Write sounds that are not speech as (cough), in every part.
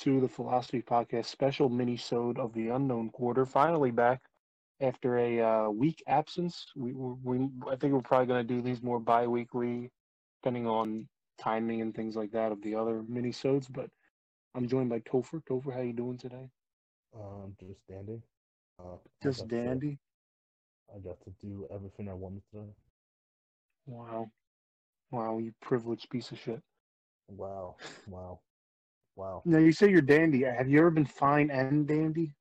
to the Philosophy Podcast special mini-sode of the Unknown Quarter. Finally back after a uh, week absence. We, we, I think we're probably going to do these more bi-weekly, depending on timing and things like that of the other mini-sodes. But I'm joined by Topher. Topher, how you doing today? Um, just dandy. Uh, I Just to- dandy. I got to do everything I wanted to. Wow, wow, you privileged piece of shit. Wow, wow, wow. Now you say you're dandy. Have you ever been fine and dandy?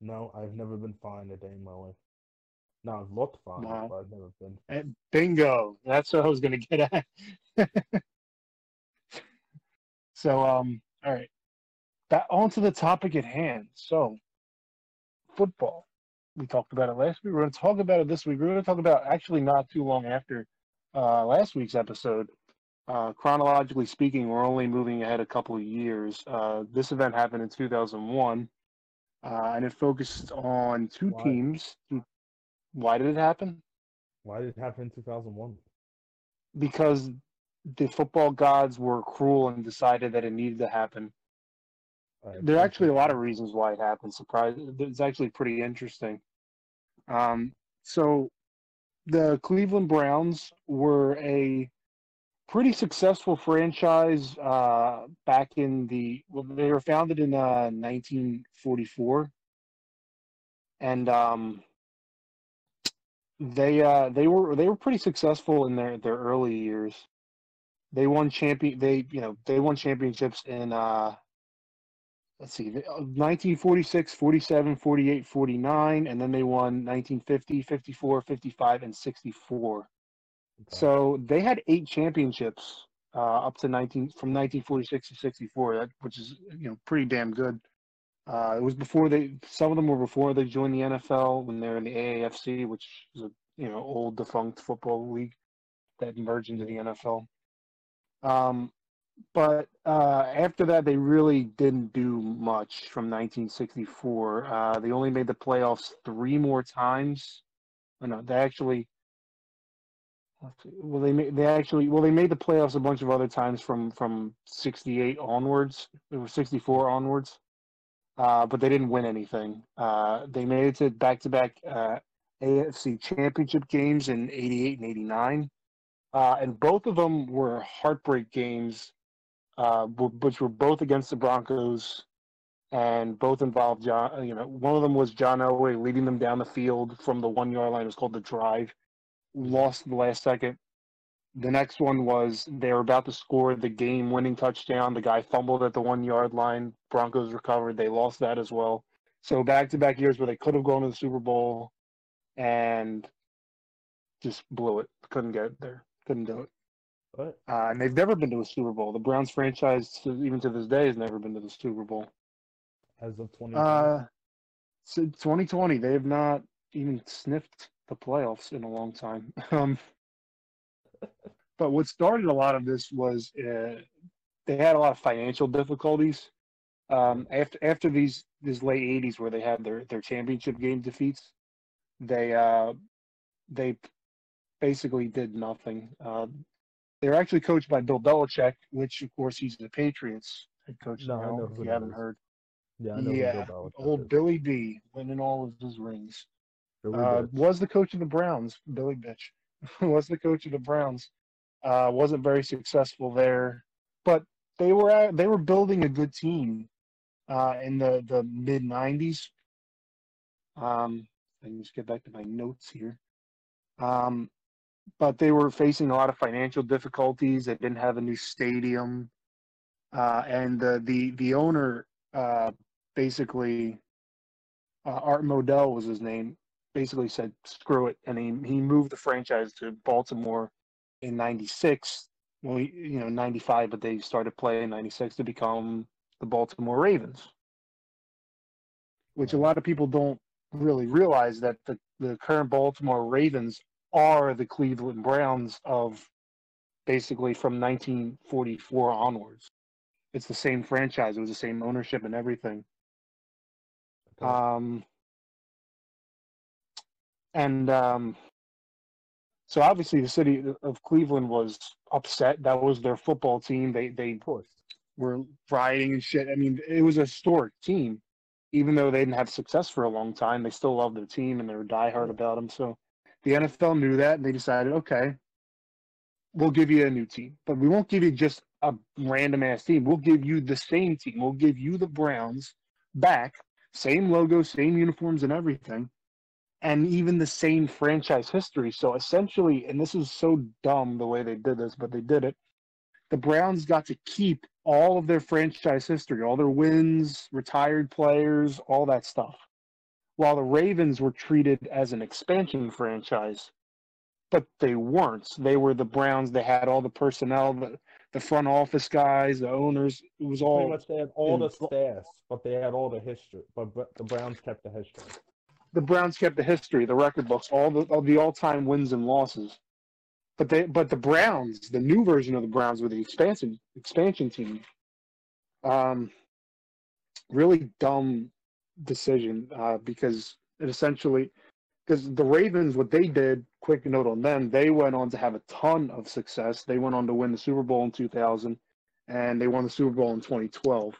No, I've never been fine a day in my life. No, I've looked fine, but I've never been. Eh, Bingo. That's what I was gonna get at. (laughs) so, um, all right. That on to the topic at hand. So, football. We talked about it last week. We're going to talk about it this week. We're going to talk about actually not too long after uh, last week's episode. Uh, chronologically speaking, we're only moving ahead a couple of years. Uh, this event happened in 2001, uh, and it focused on two Why? teams. Why did it happen? Why did it happen in 2001? because the football gods were cruel and decided that it needed to happen. There are actually a lot of reasons why it happened. Surprise! It's actually pretty interesting. Um, so, the Cleveland Browns were a pretty successful franchise uh, back in the. Well, they were founded in uh, 1944, and um, they uh, they were they were pretty successful in their their early years. They won champion. They you know they won championships in. Uh, let's see, 1946, 47, 48, 49, and then they won 1950, 54, 55, and 64. So they had eight championships uh, up to 19 from 1946 to 64, that, which is you know pretty damn good. Uh, it was before they some of them were before they joined the NFL when they were in the AAFC, which is a you know old defunct football league that merged into the NFL. Um, but uh, after that, they really didn't do much from 1964. Uh, they only made the playoffs three more times. Oh, no, they actually. Well, they made they actually well they made the playoffs a bunch of other times from from '68 onwards. Was '64 onwards, uh, but they didn't win anything. Uh, they made it to back to back AFC Championship games in '88 and '89, uh, and both of them were heartbreak games uh, which were both against the Broncos, and both involved John. You know, one of them was John Elway leading them down the field from the one yard line. It was called the drive. Lost the last second. The next one was they were about to score the game winning touchdown. The guy fumbled at the one yard line. Broncos recovered. They lost that as well. So back to back years where they could have gone to the Super Bowl and just blew it. Couldn't get there. Couldn't do it. But Uh, and they've never been to a Super Bowl. The Browns franchise, even to this day, has never been to the Super Bowl. as of 20, Uh, so 2020, they have not even sniffed the playoffs in a long time. (laughs) Um, but what started a lot of this was uh, they had a lot of financial difficulties. Um, after after these these late 80s, where they had their their championship game defeats, they uh, they basically did nothing. Uh, they were actually coached by Bill Belichick, which of course he's the Patriots head coach No, I now. know if you haven't is. heard, yeah, I know yeah, Bill old. Billy B winning all of his rings. Uh, was the coach of the Browns, Billy Bitch. (laughs) was the coach of the Browns. Uh, wasn't very successful there, but they were at, they were building a good team uh, in the the mid '90s. Um, let me just get back to my notes here. Um, but they were facing a lot of financial difficulties. They didn't have a new stadium, uh, and the the the owner uh, basically uh, Art Modell was his name. Basically said screw it, and he he moved the franchise to Baltimore in '96. Well, he- you know '95, but they started playing '96 to become the Baltimore Ravens, which a lot of people don't really realize that the the current Baltimore Ravens are the Cleveland Browns of basically from 1944 onwards. It's the same franchise. It was the same ownership and everything. Okay. Um, and um, so obviously the city of Cleveland was upset. That was their football team. They they were rioting and shit. I mean, it was a historic team. Even though they didn't have success for a long time, they still loved their team and they were diehard about them. So the NFL knew that and they decided, okay, we'll give you a new team, but we won't give you just a random ass team. We'll give you the same team. We'll give you the Browns back, same logo, same uniforms, and everything, and even the same franchise history. So essentially, and this is so dumb the way they did this, but they did it. The Browns got to keep all of their franchise history, all their wins, retired players, all that stuff. While the Ravens were treated as an expansion franchise, but they weren't. They were the Browns. They had all the personnel, the, the front office guys, the owners. It was all. Pretty much they had all the staff, but they had all the history. But, but the Browns kept the history. The Browns kept the history, the record books, all the all the all time wins and losses. But they but the Browns, the new version of the Browns were the expansion expansion team. Um really dumb decision uh, because it essentially because the Ravens what they did, quick note on them, they went on to have a ton of success. They went on to win the Super Bowl in 2000 and they won the Super Bowl in 2012.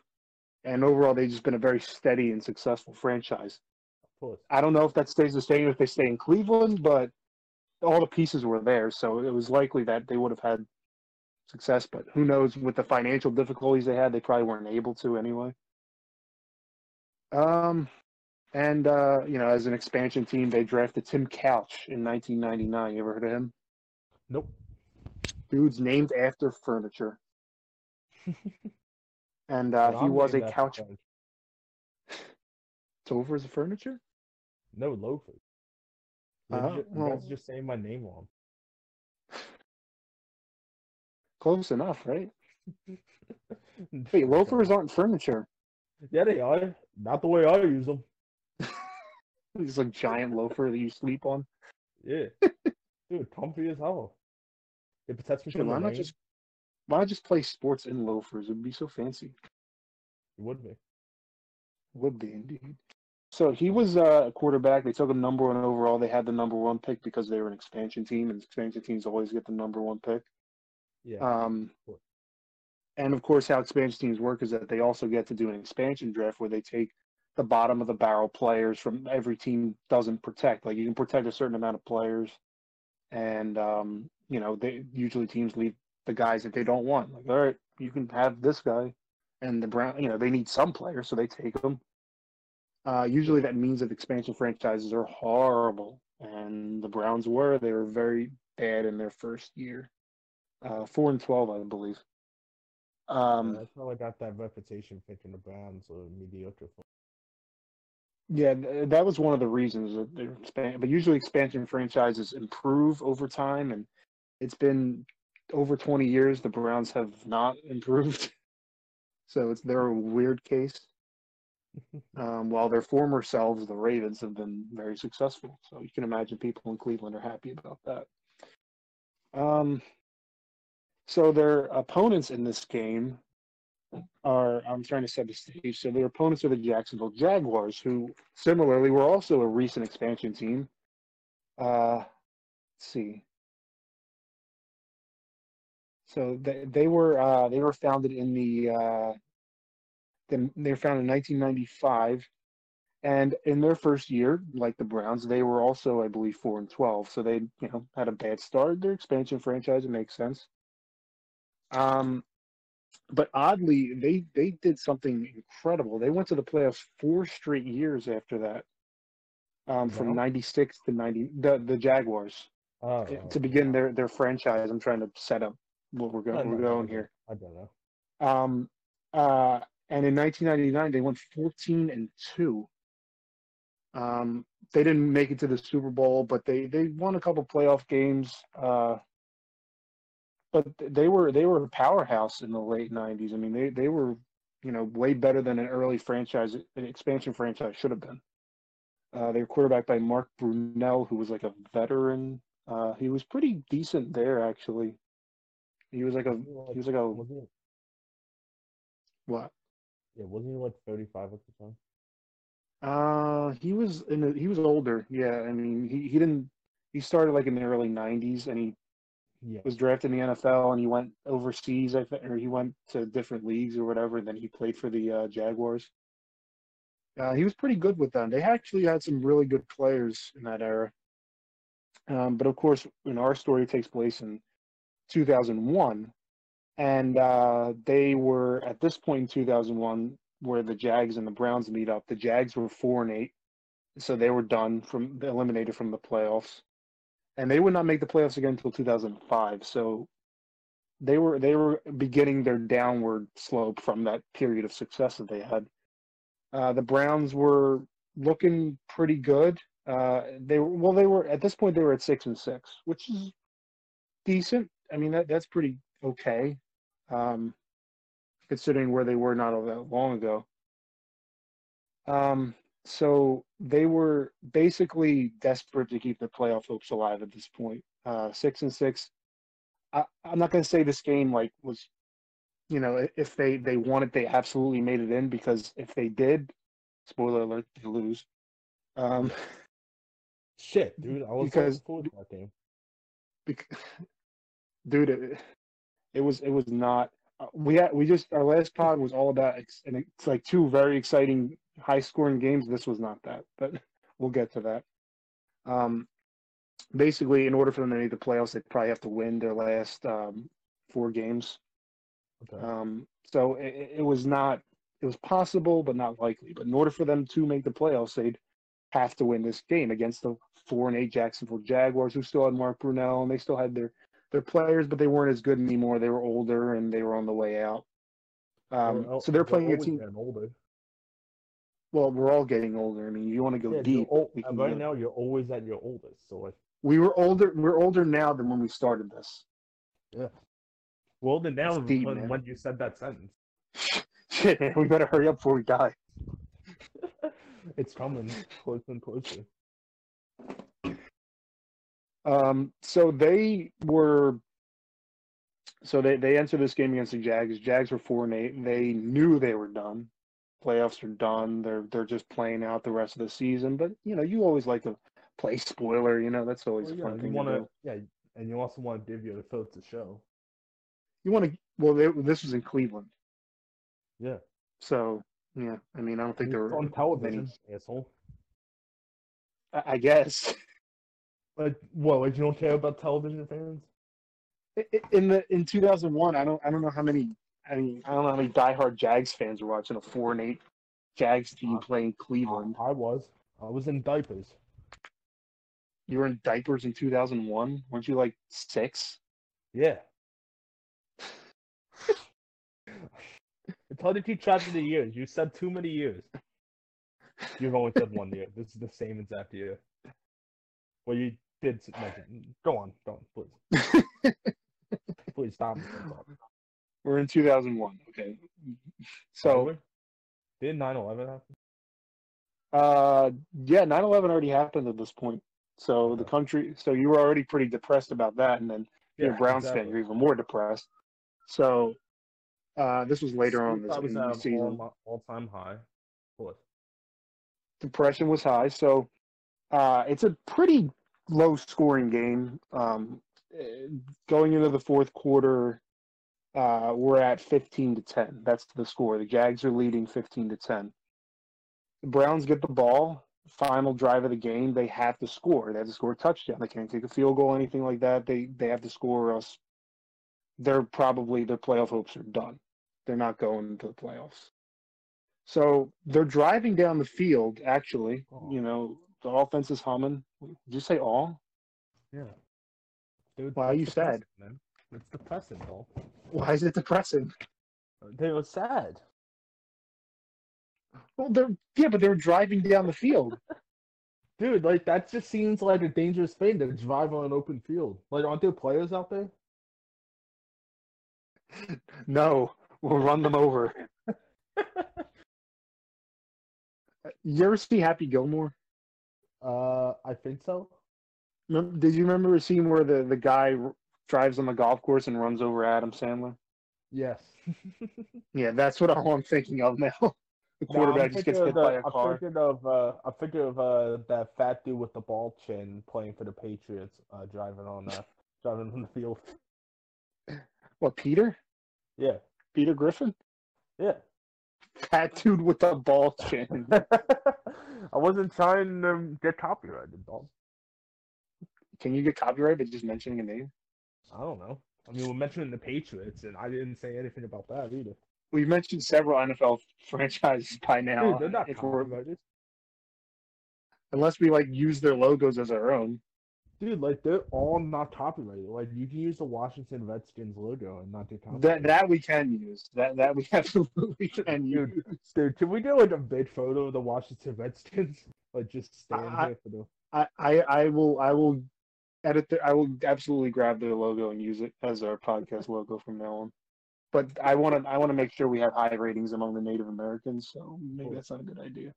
And overall they've just been a very steady and successful franchise. Course. I don't know if that stays the same if they stay in Cleveland, but all the pieces were there, so it was likely that they would have had success. But who knows? With the financial difficulties they had, they probably weren't able to anyway. Um, and uh, you know, as an expansion team, they drafted Tim Couch in 1999. You ever heard of him? Nope. Dude's named after furniture, (laughs) and uh, he was a couch. French. Tover's a furniture. No loafers. Uh, ju- well- guys just saying my name wrong. (laughs) Close enough, right? (laughs) Wait, loafers aren't furniture. Yeah, they are. Not the way I use them. He's a giant loafer that you sleep on. Yeah. (laughs) Dude, comfy as hell. It protects me Shit, from the why not rain. just why not just play sports in loafers? It'd be so fancy. It would be. Would be indeed. So he was uh, a quarterback. They took him number one overall. They had the number one pick because they were an expansion team, and expansion teams always get the number one pick. Yeah. Um, and of course, how expansion teams work is that they also get to do an expansion draft where they take the bottom of the barrel players from every team doesn't protect. Like you can protect a certain amount of players, and um, you know they usually teams leave the guys that they don't want. Like, all right, you can have this guy, and the Brown, you know, they need some players, so they take them. Uh, usually, that means that expansion franchises are horrible, and the Browns were. They were very bad in their first year, uh, four and twelve, I believe. Um, Yeah, that's how I got that reputation thinking the Browns are mediocre. For. Yeah, that was one of the reasons that they're expand. But usually, expansion franchises improve over time, and it's been over twenty years. The Browns have not improved, (laughs) so it's they're a weird case. Um, while their former selves, the Ravens, have been very successful. So you can imagine people in Cleveland are happy about that. Um, so their opponents in this game are I'm trying to set the stage. So their opponents are the Jacksonville Jaguars, who similarly were also a recent expansion team. Uh, let's see. So they they were uh, they were founded in the uh, the, they were founded in 1995, and in their first year, like the Browns, they were also I believe four and 12. So they you know had a bad start. Their expansion franchise it makes sense. Um, but oddly, they they did something incredible. They went to the playoffs four straight years after that. Um, from Wow. '96 to '90, the the Jaguars Oh, to begin their their franchise. I'm trying to set up what we're going we're going here. I don't know. Um, uh, and in 1999, they went 14 and two. Um, they didn't make it to the Super Bowl, but they they won a couple playoff games. Uh, but they were they were a powerhouse in the late 90s. I mean, they they were you know way better than an early franchise, an expansion franchise should have been. Uh, they were quarterbacked by Mark Brunell, who was like a veteran. Uh, he was pretty decent there, actually. He was like a he was like a what? Yeah, wasn't he like 35 at the time? Uh, he was in the, he was older. Yeah, I mean, he, he didn't he started like in the early '90s, and he Yeah. was drafted in the NFL and he went overseas, I think, or he went to different leagues or whatever. And then he played for the uh, Jaguars. Uh, he was pretty good with them. They actually had some really good players in that era. Um, but of course, know, our story takes place in 2001, and uh, they were at this point in 2001 where the Jags and the Browns meet up. The Jags were four and eight, so they were done from eliminated from the playoffs, and they would not make the playoffs again until 2005. So they were they were beginning their downward slope from that period of success that they had. Uh, the Browns were looking pretty good. Uh, they were well. They were at this point. They were at six and six, which is decent. I mean, that that's pretty okay, um, considering where they were not all that long ago. Um, so they were basically desperate to keep their playoff hopes alive at this point. Uh, six and six. I, I'm not going to say this game like was, you know, if they they won it, they absolutely made it in because if they did, spoiler alert, they lose. Um, Shit, dude. I was Because- forward to that game. bec- (laughs) dude, it, it was it was not. uh, We had we just our last pod was all about ex, and it's like two very exciting, high scoring games. This was not that, but (laughs) we'll get to that. Um, basically, in order for them to make the playoffs, they'd probably have to win their last um, four games. Okay. Um, so it, it was not. It was possible, but not likely. But in order for them to make the playoffs, they'd have to win this game against the four and eight Jacksonville Jaguars, who still had Mark Brunell and they still had their their players, but they weren't as good anymore. They were older and they were on the way out. Um, They're so they're playing a team. older. Well, we're all getting older. I mean, you want to go Yeah, deep. old, we, right go- now you're always at your oldest. So like, we were older. We're older now than when we started this. yeah. Well, then now deep, when, when you said that sentence, Shit, man, we better hurry up before we die. (laughs) it's coming closer and closer. (laughs) Um, so they were. So they they entered this game against the Jags. Jags were four and eight. They knew they were done. Playoffs are done. They're they're just playing out the rest of the season. But you know, you always like to play spoiler. You know, that's always Well, a fun you thing want to do. yeah, and you also want to give your foot to show. You want to. Well, they, this was in Cleveland, Yeah, so yeah. I mean, I don't think it's there were on many- television, asshole. I, I guess (laughs) Like, what? Like, you don't care about television fans? In the in 2001, I don't I don't know how many. I mean, I don't know how many diehard Jags fans were watching a four and eight Jags team Uh, playing Cleveland. I was. I was in diapers. You were in diapers in 2001. Weren't you like six? Yeah. (laughs) it's hard to keep track of the years. You said too many years. You've only said one year. This is the same exact year. Well, you did. Go on, go on, please. (laughs) please stop. We're in 2001. Okay. So, did 9/11 happen? uh, yeah, 9/11 already happened at this point. So the country. So you were already pretty depressed about that, and then you're a Browns fan. You're even more depressed. So, uh, this was later on this was in the season. all, all-time high. Course. depression was high. So uh, it's a pretty low scoring game. Um, going into the fourth quarter, uh, we're at 15 to 10. That's the score. The Jags are leading 15 to 10. The Browns get the ball. Final drive of the game, they have to score. They have to score a touchdown. They can't take a field goal, anything like that. They they have to score, or else they're probably their playoff hopes are done. They're not going to the playoffs. So they're driving down the field. Actually, you know, the offense is humming. Did you say all? Yeah. Dude, Why are you sad? Man. It's depressing, though. Why is it depressing? They were sad. Well, they're yeah, but they're driving down the field. (laughs) Dude, like that just seems like a dangerous thing to drive on an open field. Like, aren't there players out there? (laughs) No, we'll run them over. (laughs) You ever see Happy Gilmore? Uh, I think so. Remember, did you remember a scene where the, the guy r- drives on the golf course and runs over Adam Sandler? Yes. (laughs) Yeah, that's what all I'm thinking of now. (laughs) The quarterback just gets hit by a I'm car. thinking of uh, I'm thinking of uh, that fat dude with the bald chin playing for the Patriots, uh, driving on uh, (laughs) driving on the field. What Peter? Yeah, Peter Griffin? yeah. Dude with the ball chin. (laughs) I wasn't trying to get copyrighted, dog. Can you get copyright by just mentioning a name? I don't know. I mean, we're mentioning the Patriots, and I didn't say anything about that either. We've mentioned several NFL (laughs) franchises by now. Dude, they're not copyrighted. unless we like use their logos as our own. Dude, like they're all not copyrighted. Like you can use the Washington Redskins logo and not get That copyrighted. that we can use. That that we (laughs) absolutely can use. Dude, can we do like a big photo of the Washington Redskins? (laughs) Like just stand I- here for the. I, I I will I will edit the, I will absolutely grab their logo and use it as our podcast logo from now on. But I want to I want to make sure we have high ratings among the Native Americans, so maybe Cool. that's not a good idea.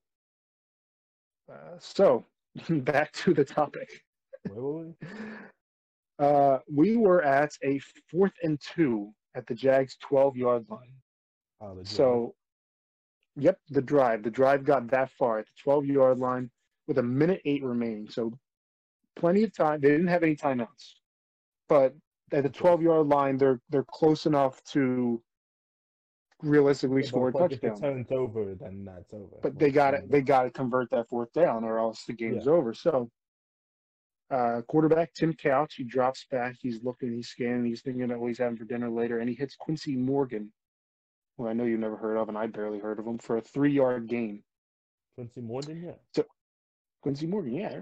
Uh, so (laughs) back to the topic. Wait. (laughs) Uh, we were at a fourth and two at the Jags 12 yard line. Oh, So, yep, the drive. The drive got that far at the 12 yard line with a minute eight remaining. So, plenty of time. They didn't have any timeouts, but at the 12 yard line, they're they're close enough to realistically Yeah, score a but if it touchdown. turns over, then that's over. But they got it. They got to convert that fourth down, or else the game's over. So, uh, quarterback Tim Couch, he drops back. He's looking. He's scanning. He's thinking about what he's having for dinner later, and he hits Quincy Morgan, who I know you've never heard of, and I barely heard of him, for a three-yard gain. Quincy Morgan, yeah. So, Quincy Morgan, yeah.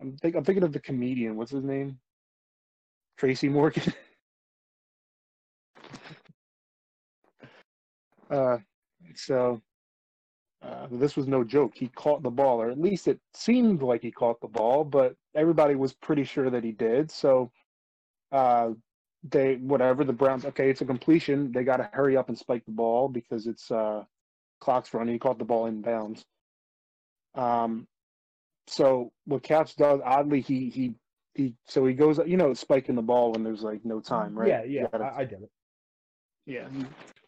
I'm, think, I'm thinking of the comedian. What's his name? Tracy Morgan. (laughs) uh, so uh, this was no joke. He caught the ball, or at least it seemed like he caught the ball, but everybody was pretty sure that he did. So uh, they, whatever the Browns, okay, it's a completion. They got to hurry up and spike the ball because it's uh, clock's running. He caught the ball in bounds. Um, so what Couch does, oddly, he he he. So he goes, you know, spiking the ball when there's like no time, right? Yeah, yeah, gotta- I, I get it. yeah.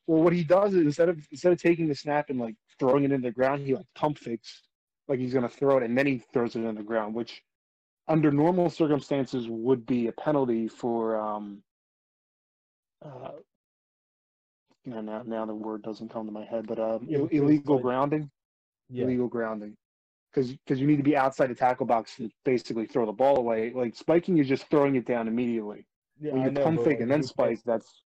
Well, what he does is instead of instead of taking the snap and like throwing it in the ground, he like pump fakes, like he's gonna throw it, and then he throws it in the ground, which under normal circumstances would be a penalty for um. Uh, you know, now now the word doesn't come to my head, but um, ill- illegal grounding Yeah, illegal grounding because because you need to be outside the tackle box to basically throw the ball away. Like spiking is just throwing it down immediately. yeah. when you know, pump fake and then spike, that's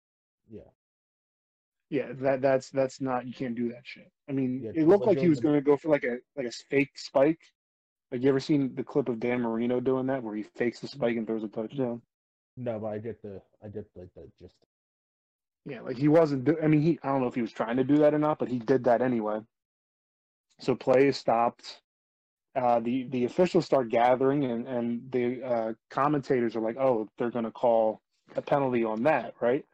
yeah, that that's that's not you can't do that shit. I mean, Yeah, it looked like, like he was going to go for like a like a fake spike. Like you ever seen the clip of Dan Marino doing that where he fakes the spike and throws a touchdown? no, but I get the, I get like the just. Yeah, like he wasn't. Do- I mean, he I don't know if he was trying to do that or not, but he did that anyway. So play is stopped. Uh, the the officials start gathering, and and the uh, commentators are like, "Oh, they're going to call a penalty on that, right?"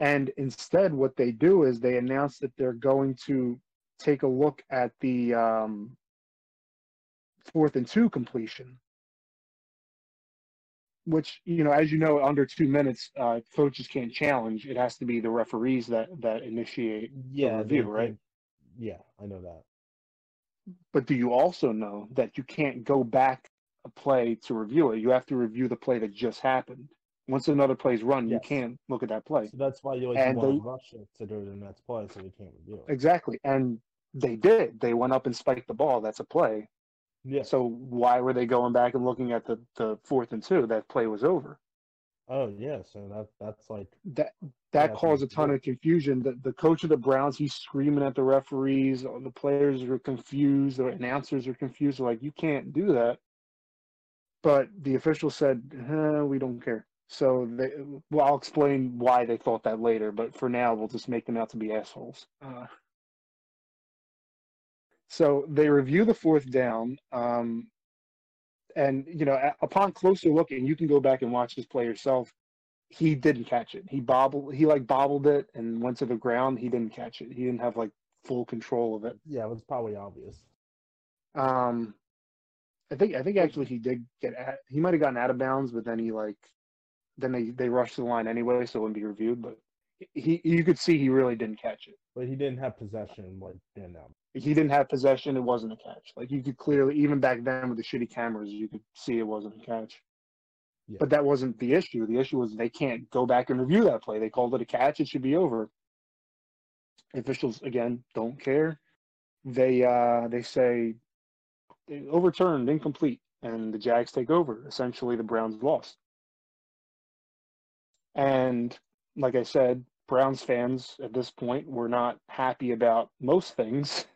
And instead, what they do is they announce that they're going to take a look at the um, fourth and two completion, which you know, as you know, under two minutes, uh, coaches can't challenge. It has to be the referees that that initiate. Yeah, review, they right? Yeah, I know that. But do you also know that you can't go back a play to review it? You have to review the play that just happened. Once another play's run, Yes. you can't look at that play. So that's why you always want to rush it to do the next play, so we can't review it. Exactly, and they did. They went up and spiked the ball. That's a play. Yeah. So why were they going back and looking at the the fourth and two? That play was over. Oh yeah, so that that's like That that Yeah, caused a ton of confusion. The the coach of the Browns, he's screaming at the referees. The players are confused. The announcers are confused. They're like, you can't do that. But the official said, eh, we don't care. So they, well, I'll explain why they thought that later. But for now, we'll just make them out to be assholes. Uh, so they review the fourth down. Um, and you know, upon closer look, and you can go back and watch this play yourself he didn't catch it. He bobbled. He like bobbled it and went to the ground. He didn't catch it. He didn't have like full control of it. yeah, it was probably obvious. Um, I think I think actually he did get at. He might have gotten out of bounds, but then he like, then they they rushed the line anyway, so it wouldn't be reviewed. But he you could see he really didn't catch it. But he didn't have possession like then. He didn't have possession. It wasn't a catch. Like you could clearly, even back then with the shitty cameras, you could see it wasn't a catch. Yeah. But that wasn't the issue. The issue was they can't go back and review that play. They called it a catch. It should be over. Officials again don't care. They uh, they say overturned, incomplete, and the Jags take over. Essentially, the Browns lost. And like I said, Browns fans at this point were not happy about most things. (laughs)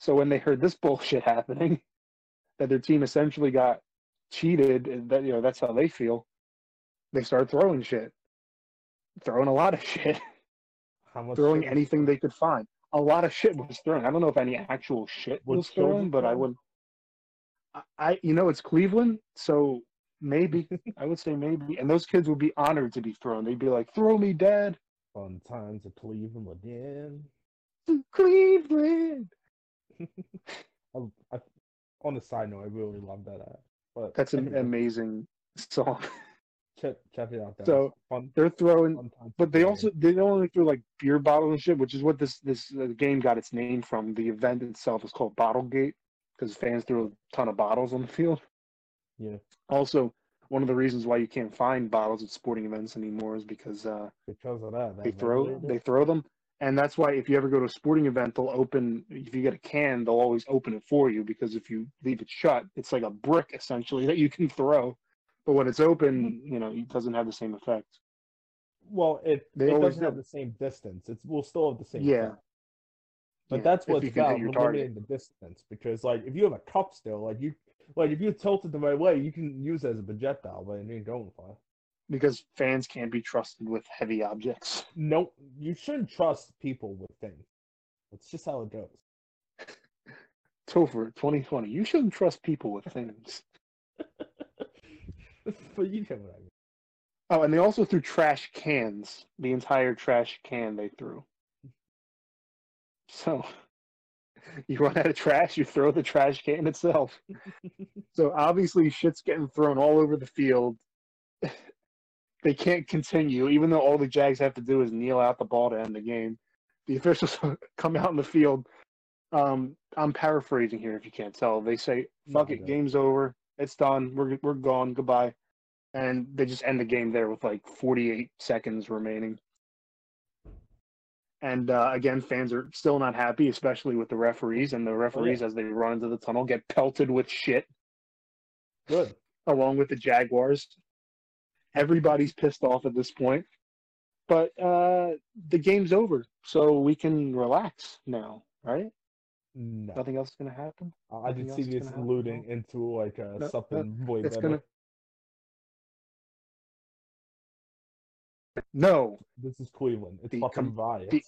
So when they heard this (laughs) bullshit happening, that their team essentially got cheated, and that you know that's how they feel, they started throwing shit, throwing a lot of (laughs) shit, throwing shit anything they could find. A lot of shit was thrown. I don't know if any actual shit Was was thrown, children but I would. I you know it's Cleveland, so maybe I would say maybe, and those kids would be honored to be thrown. They'd be like, "Throw me, Dad." Fun times at Cleveland again. Cleveland. I, (laughs) I, on a side note, I really love that ad. But That's an anyway, amazing song. check check it out. Guys. So, fun, They're throwing, fun but they also they don't only throw like beer bottles and shit, which is what this this uh, game got its name from. The event itself is called Bottlegate because fans threw a ton of bottles on the field. Yeah Also, one of the reasons why you can't find bottles at sporting events anymore is because uh, because of that. they throw they throw them, and that's why if you ever go to a sporting event, they'll open if you get a can, they'll always open it for you because if you leave it shut, it's like a brick essentially (laughs) that you can throw. But when it's open, you know, it doesn't have the same effect. Well, it They it doesn't have the same distance. It's we'll still have the same. Yeah. effect. But Yeah, that's what's you can hit about limiting the distance because like if you have a cup still, like you like if you tilt it the right way, you can use it as a projectile, but it ain't going far. because fans can't be trusted with heavy objects. No, you shouldn't trust people with things. That's just how it goes. (laughs) Topher, 2020. You shouldn't trust people with things. (laughs) but you know what I mean. Oh, and they also threw trash cans. The entire trash can they threw. So (laughs) you run out of trash, you throw the trash can itself. (laughs) so obviously shit's getting thrown all over the field. (laughs) they can't continue, even though all the Jags have to do is kneel out the ball to end the game. The officials come out in the field. Um, I'm paraphrasing here if you can't tell. They say, fuck it, game's over. It's done. We're we're gone. Goodbye. And they just end the game there with like 48 seconds remaining. And uh, again, fans are still not happy, especially with the referees. And the referees, as they run into the tunnel, get pelted with shit Good. along with the Jaguars. Everybody's pissed off at this point. But uh, the game's over, so we can relax now, right? No, Nothing else is going to happen. I nothing did see this gonna happen, into like uh, no, something way It's better. going No, This is Cleveland. It's The fucking riot. the-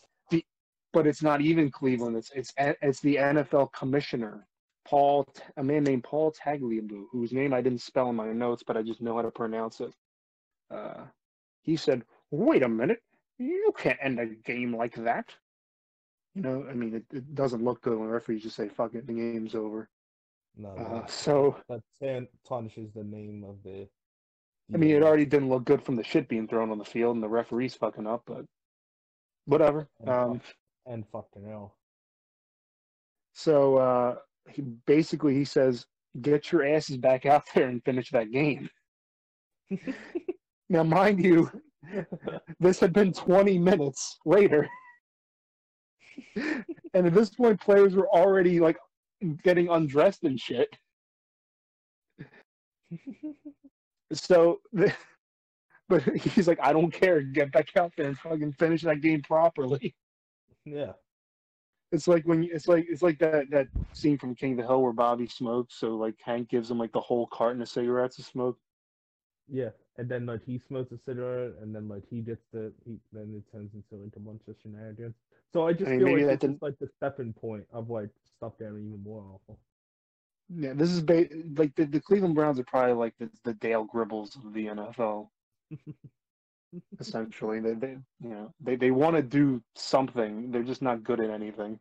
but it's not even Cleveland. It's it's it's the NFL commissioner, Paul, a man named Paul Tagliabue, whose name I didn't spell in my notes, but I just know how to pronounce it. Uh, he said, "Wait a minute, you can't end a game like that." You know, I mean, it, it doesn't look good when referees just say, "Fuck it, the game's over." no, Uh, so, that tarnishes the name of the. I mean, it already didn't look good from the shit being thrown on the field and the referees fucking up, but whatever. And Um, and fucking hell. So uh, he basically he says, "Get your asses back out there and finish that game." (laughs) Now, mind you, this had been 20 minutes later, (laughs) and at this point, players were already like getting undressed and shit. (laughs) So, (laughs) but he's like, "I don't care. Get back out there and fucking finish that game properly." (laughs) yeah. It's like when it's like it's like that that scene from King of the Hill where Bobby smokes. So like Hank gives him like the whole carton of cigarettes to smoke. Yeah, and then like he smokes a cigarette, and then like he gets the he, then it turns into like a bunch of shenanigans. So I just I mean, feel like that this like the stepping point of like stuff getting even more awful. Yeah, this is ba- like the, the Cleveland Browns are probably like the, the Dale Gribbles of the NFL. (laughs) Essentially, they, they you know they, they want to do something. They're just not good at anything.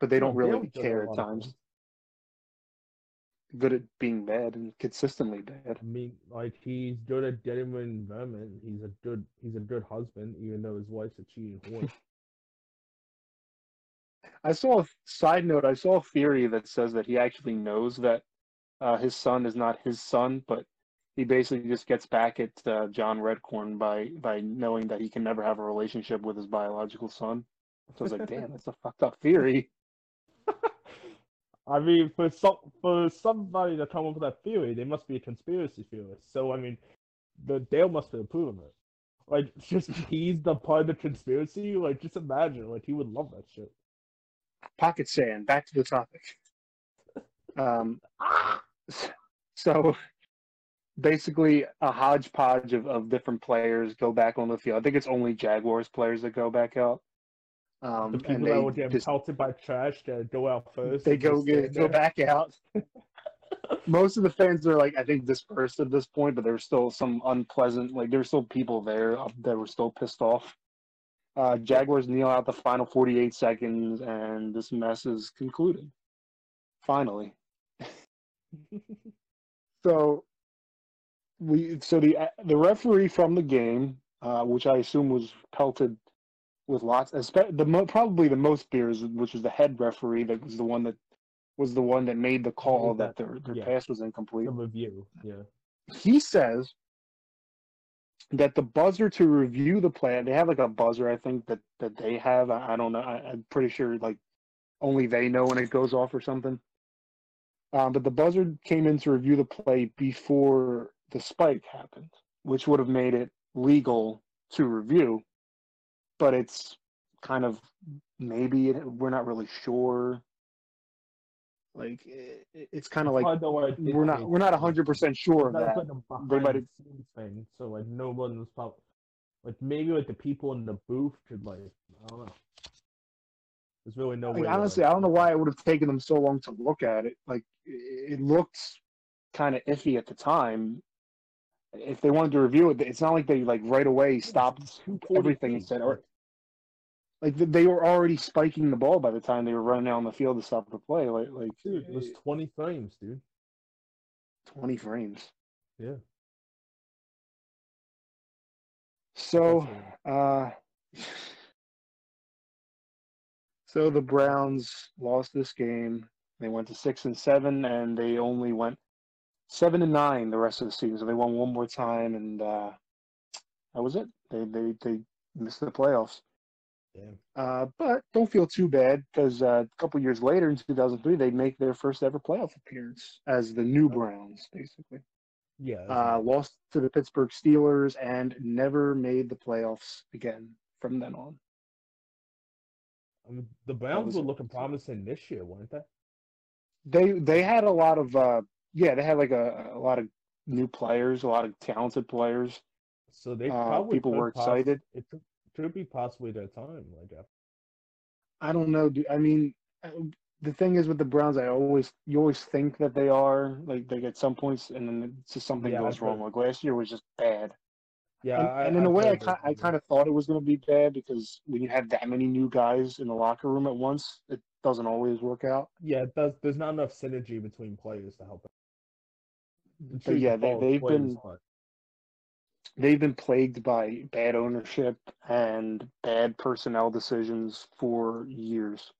But they don't really care at times. Good at being bad and consistently bad. I mean, like he's good at getting environment. He's a good he's a good husband, even though his wife's a cheating whore. I saw a side note. I saw a theory that says that he actually knows that uh, his son is not his son, but he basically just gets back at uh, John Redcorn by by knowing that he can never have a relationship with his biological son. So I was like, damn, that's a fucked up theory. (laughs) I mean, for for somebody to come up with that theory, they must be a conspiracy theorist. So I mean, the Dale must have approved of it. Like, (laughs) just he's the part of the conspiracy. Like, just imagine, like he would love that shit. Pocket sand. Back to the topic. Um, so basically a hodgepodge of, of different players go back on the field. I think it's only Jaguars players that go back out. Um, The people that would get just, pelted by trash that go out first. they go get, go back out. (laughs) Most of the fans are like I think dispersed at this point, but there there's still some unpleasant like there's still people there uh, that were still pissed off. Uh, Jaguars kneel out the final 48 seconds, and this mess is concluded. Finally. (laughs) So we so the the referee from the game, uh, which I assume was pelted with lots, the mo- probably the most beers, which was the head referee that was the one that was the one that made the call that that- their their yeah. pass was incomplete. The review, yeah. He says that the buzzer to review the play, they have like a buzzer, I think that that they have. I, I don't know. I, I'm pretty sure like only they know when it goes off or something. Um, but the buzzer came in to review the play before the spike happened, which would have made it legal to review. But it's kind of maybe it, we're not really sure. Like it, it's kind of like Hard to, like, we're not we're not hundred percent sure of that. like They might have- thing. So like no one was probably like maybe like the people in the booth could like I don't know. There's really no Like, way. honestly, I don't know why it would have taken them so long to look at it. Like it looked kind of iffy at the time. If they wanted to review it, it's not like they like right away stopped everything and said, like, "Or like they were already spiking the ball by the time they were running out on the field to stop the play." Like like Dude, it was 20 frames, dude. twenty frames. Yeah. So uh, so the Browns lost this game. They went to six and seven, and they only went seven and nine the rest of the season. So they won one more time, and uh, that was it. They they they missed the playoffs. Damn. Uh, but don't feel too bad because uh, a couple years later, in 2003, they make their first ever playoff appearance as the new Browns, basically. Yeah. Uh, lost to the Pittsburgh Steelers and never made the playoffs again from then on. I mean, the Browns were looking promising this year, weren't they? They they had a lot of uh, yeah, they had like a, a lot of new players, a lot of talented players. So they Uh, probably people were excited. It could, could be possibly their time, like uh, I don't know. dude. I mean, uh, the thing is with the Browns, I always you always think that they are like they at some points, and then it's just something Yeah, goes wrong. Like last year was just bad. Yeah, and, I, and in a I've way, I heard I kind of thought it was going to be bad because when you have that many new guys in the locker room at once, it doesn't always work out. Yeah, it does, there's not enough synergy between players to help. it. Yeah, they they've plays, been they've been plagued by bad ownership and bad personnel decisions for years.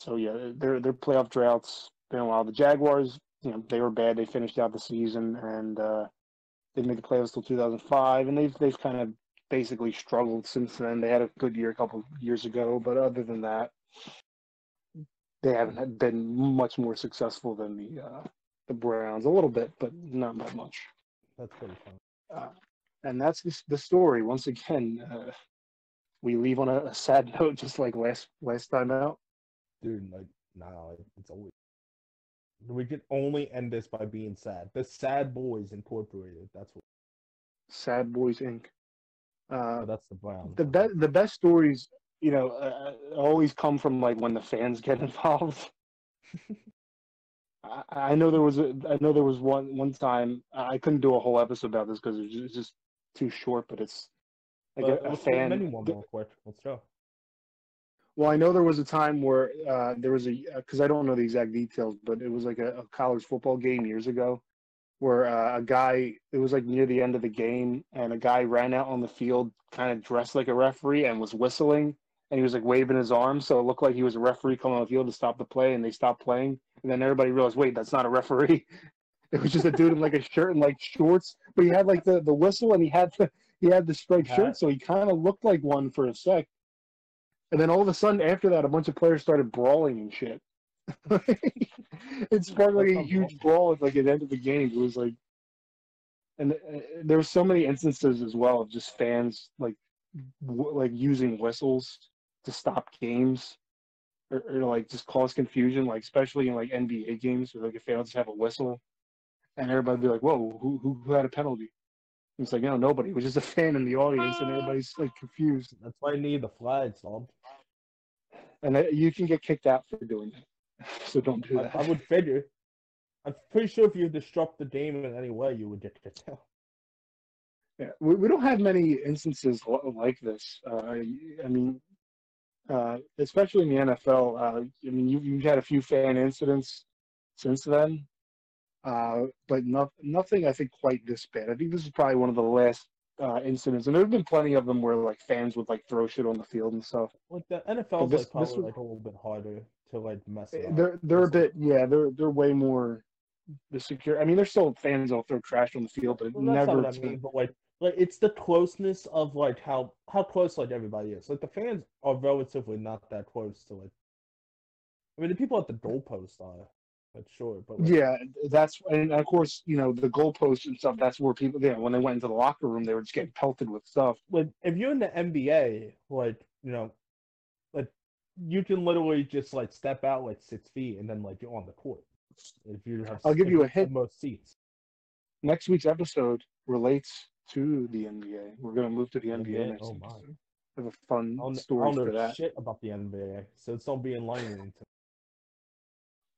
So yeah, their their playoff droughts been a while. The Jaguars, you know, they were bad. They finished out the season and uh, they made the playoffs till 2005, and they've they've kind of basically struggled since then. They had a good year a couple years ago, but other than that, they haven't been much more successful than the uh, the Browns. A little bit, but not that much. That's pretty fun. Uh, and that's the, the story. Once again, uh, we leave on a, a sad (laughs) note, just like last last time out. Dude, like, nah, it's always. We can only end this by being sad. The Sad Boys Incorporated. That's what. Sad Boys Inc. Uh, oh, that's the Browns. the best the best stories, you know, uh, always come from like when the fans get (laughs) involved. (laughs) I, I know there was a, I know there was one one time I couldn't do a whole episode about this because it was just, it's just too short, but it's like But a, a fan. anyone real quick. Let's go. Well, I know there was a time where uh, there was a because I don't know the exact details, but it was like a, a college football game years ago, where uh, a guy it was like near the end of the game, and a guy ran out on the field, kind of dressed like a referee, and was whistling, and he was like waving his arms, so it looked like he was a referee coming on the field to stop the play, and they stopped playing, and then everybody realized, wait, that's not a referee. (laughs) It was just a dude in like a shirt and like shorts, but he had like the, the whistle and he had the he had the striped Hat. shirt, so he kind of looked like one for a sec. And then all of a sudden, after that, a bunch of players started brawling and shit. (laughs) it sparked like a huge brawl at like at the end of the game. It was like, and uh, there were so many instances as well of just fans like w- like using whistles to stop games or, or like just cause confusion, like especially in like NBA games where like a fan will just have a whistle and everybody be like, "Whoa, who who, who had a penalty?" And it's like, no, nobody. It was just a fan in the audience, and everybody's like confused. That's why I need the flags, dog. And that, you can get kicked out for doing that. (laughs) So don't do that. I would figure. I'm pretty sure if you disrupt the game in any way, you would get kicked out. Yeah, we, we don't have many instances like this. Uh, I mean, uh, especially in the NFL. Uh, I mean, you, you've had a few fan incidents since then, uh, but no, nothing I think quite this bad. I think this is probably one of the last uh, incidents, and there have been plenty of them where like fans would like throw shit on the field and stuff. Like the NFL's this- like probably was- like a little bit harder to like mess up. They're they're a bit yeah they're they're way more the secure. I mean, there's still fans that'll throw trash on the field, but Well, never. I mean, but like, like it's the closeness of like how how close like everybody is. Like the fans are relatively not that close to like. I mean, the people at the goalpost are, like sure, but like, Yeah, that's and of course you know the goalpost and stuff. That's where people yeah when they went into the locker room they were just getting pelted with stuff. like if you're in the NBA, like you know, like you can literally just like step out like six feet and then like you're on the court. If you have, I'll give you a hint. Most seats. Next week's episode relates to the NBA. We're gonna move to the NBA, NBA? next Oh, so have a fun I don't, I story don't for know that. shit about the NBA, so it's don't be enlightening. To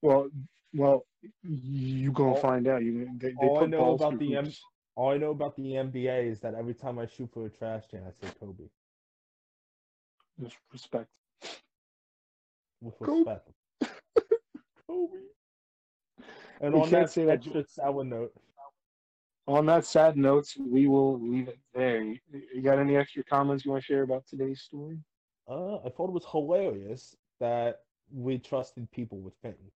Well, well, you gonna All- find out. You they, they all I know about the M- All I know about the NBA is that every time I shoot for a trash can, I say Kobe Just respect. with respect. (laughs) Kobe. And You on can't that say that- extra sour note, On that sad note, we will leave it there. You, you got any extra comments you want to share about today's story? uh, I thought it was hilarious that we trusted people with things,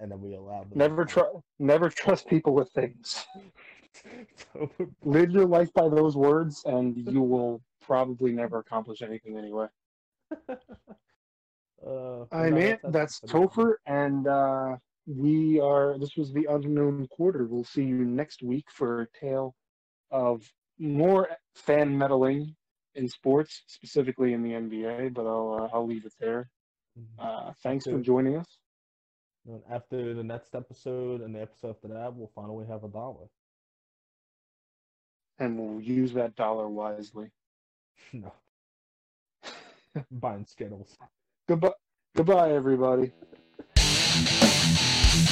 and then we allowed them. Never trust, Never trust people with things. (laughs) Live your life by those words, and you will probably never accomplish anything anyway. (laughs) uh, All but right, man. That's that's. Topher, and uh, we are. This was the unknown quarter. We'll see you next week for a tale of more fan meddling in sports, specifically in the NBA. But I'll uh, I'll leave it there. Uh, thanks for joining us. And after the next episode and the episode after that, we'll finally have a dollar. and we'll use that dollar wisely. (laughs) no. Buying Skittles. Goodbye, goodbye, everybody.